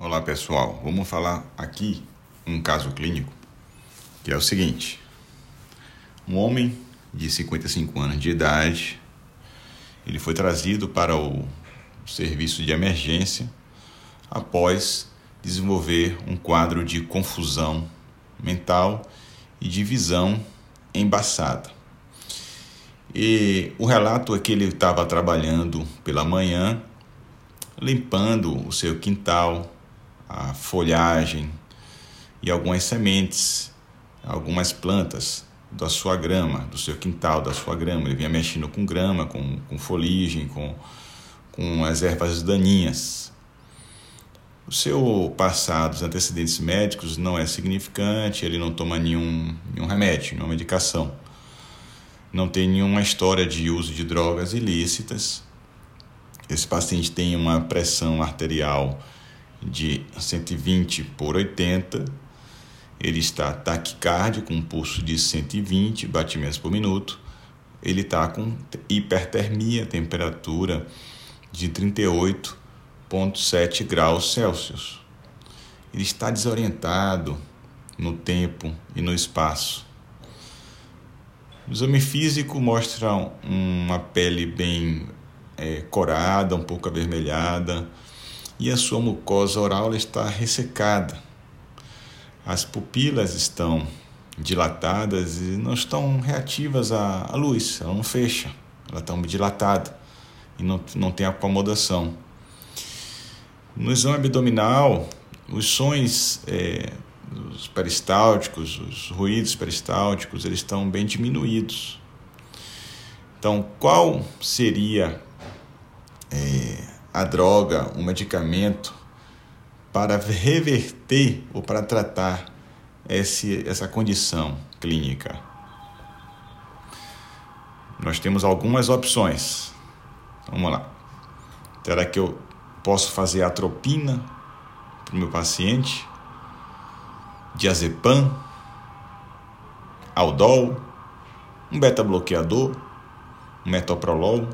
Olá pessoal, vamos falar aqui um caso clínico que é o seguinte: um homem de 55 anos de idade, ele foi trazido para o serviço de emergência após desenvolver um quadro de confusão mental e de visão embaçada. E o relato é que ele estava trabalhando pela manhã, limpando o seu quintal, a folhagem e algumas sementes, algumas plantas da sua grama, do seu quintal, da sua grama. Ele vinha mexendo com grama, com, com foligem, com, com as ervas daninhas. O seu passado, os antecedentes médicos não é significante, ele não toma nenhum, nenhum remédio, nenhuma medicação. Não tem nenhuma história de uso de drogas ilícitas. Esse paciente tem uma pressão arterial de 120 por 80. Ele está taquicárdio com um pulso de 120 batimentos por minuto. Ele está com hipertermia, temperatura de 38,7 graus Celsius. Ele está desorientado no tempo e no espaço. O exame físico mostra uma pele bem é, corada, um pouco avermelhada, e a sua mucosa oral está ressecada. As pupilas estão dilatadas e não estão reativas à, luz, ela não fecha, ela está dilatada e não, não tem acomodação. No exame abdominal, os sons, é, os peristálticos, os ruídos peristálticos, eles estão bem diminuídos. Então, qual seria a droga, um medicamento para reverter ou para tratar esse, essa condição clínica. Nós temos algumas opções. Vamos lá. Será que eu posso fazer atropina para o meu paciente? Diazepam? Aldol? Um beta-bloqueador? Um metoprolol?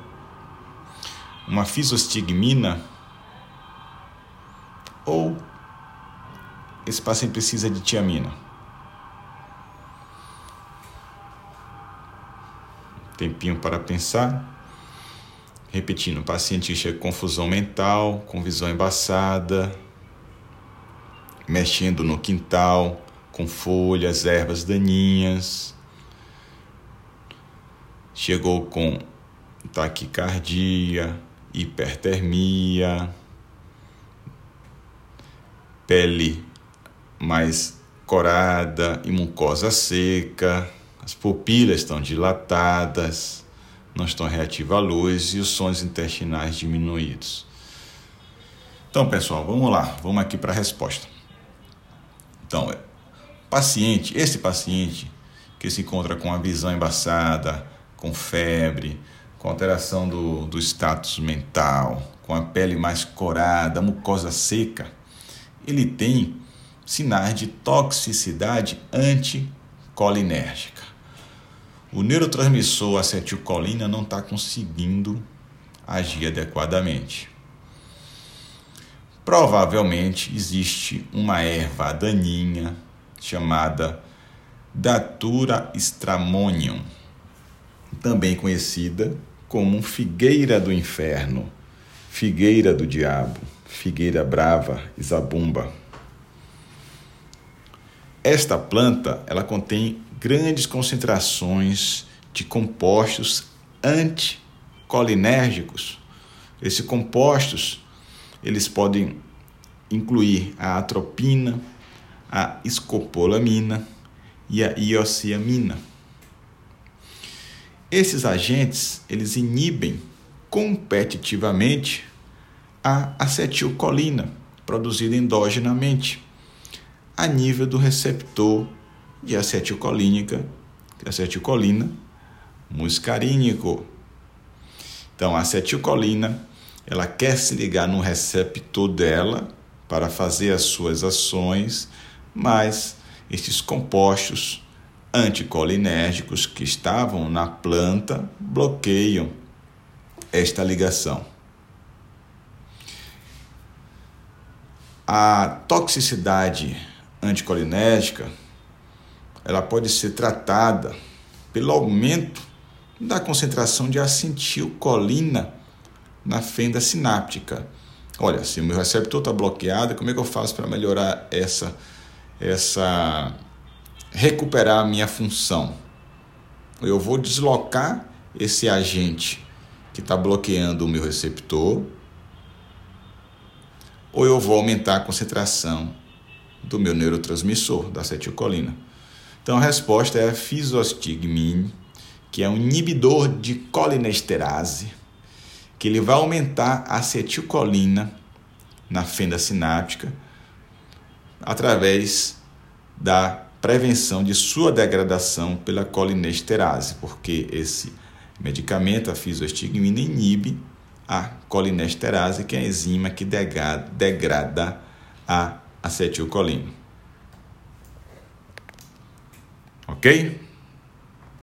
Uma fisostigmina ou esse paciente precisa de tiamina. Tempinho para pensar. Repetindo, o paciente chega com confusão mental, com visão embaçada, mexendo no quintal, com folhas, ervas daninhas. Chegou com taquicardia, hipertermia, pele mais corada e mucosa seca, as pupilas estão dilatadas, não estão reativas à luz e os sons intestinais diminuídos. Então, pessoal, vamos lá, vamos aqui para a resposta. Então, paciente, esse paciente que se encontra com a visão embaçada, com febre, com alteração do, do status mental, com a pele mais corada, mucosa seca, ele tem sinais de toxicidade anticolinérgica. O neurotransmissor acetilcolina não está conseguindo agir adequadamente. Provavelmente existe uma erva daninha chamada Datura stramonium, também conhecida como figueira do inferno, figueira do diabo, figueira brava e zabumba. Esta planta, ela contém grandes concentrações de compostos anticolinérgicos. Esses compostos, eles podem incluir a atropina, a escopolamina e a iociamina. Esses agentes, eles inibem competitivamente a acetilcolina produzida endogenamente a nível do receptor de acetilcolínica, acetilcolina muscarínico. Então, a acetilcolina, ela quer se ligar no receptor dela para fazer as suas ações, mas esses compostos anticolinérgicos que estavam na planta bloqueiam esta ligação. A toxicidade anticolinérgica ela pode ser tratada pelo aumento da concentração de acetilcolina na fenda sináptica. Olha, se o meu receptor está bloqueado, como é que eu faço para melhorar essa, essa, recuperar a minha função? Eu vou deslocar esse agente que está bloqueando o meu receptor, ou eu vou aumentar a concentração do meu neurotransmissor, da acetilcolina. Então a resposta é a fisostigmine, que é um inibidor de colinesterase que ele vai aumentar a acetilcolina na fenda sináptica através da prevenção de sua degradação pela colinesterase, porque esse medicamento, a fisoestigmina, inibe a colinesterase, que é a enzima que degrada a acetilcolina. Ok?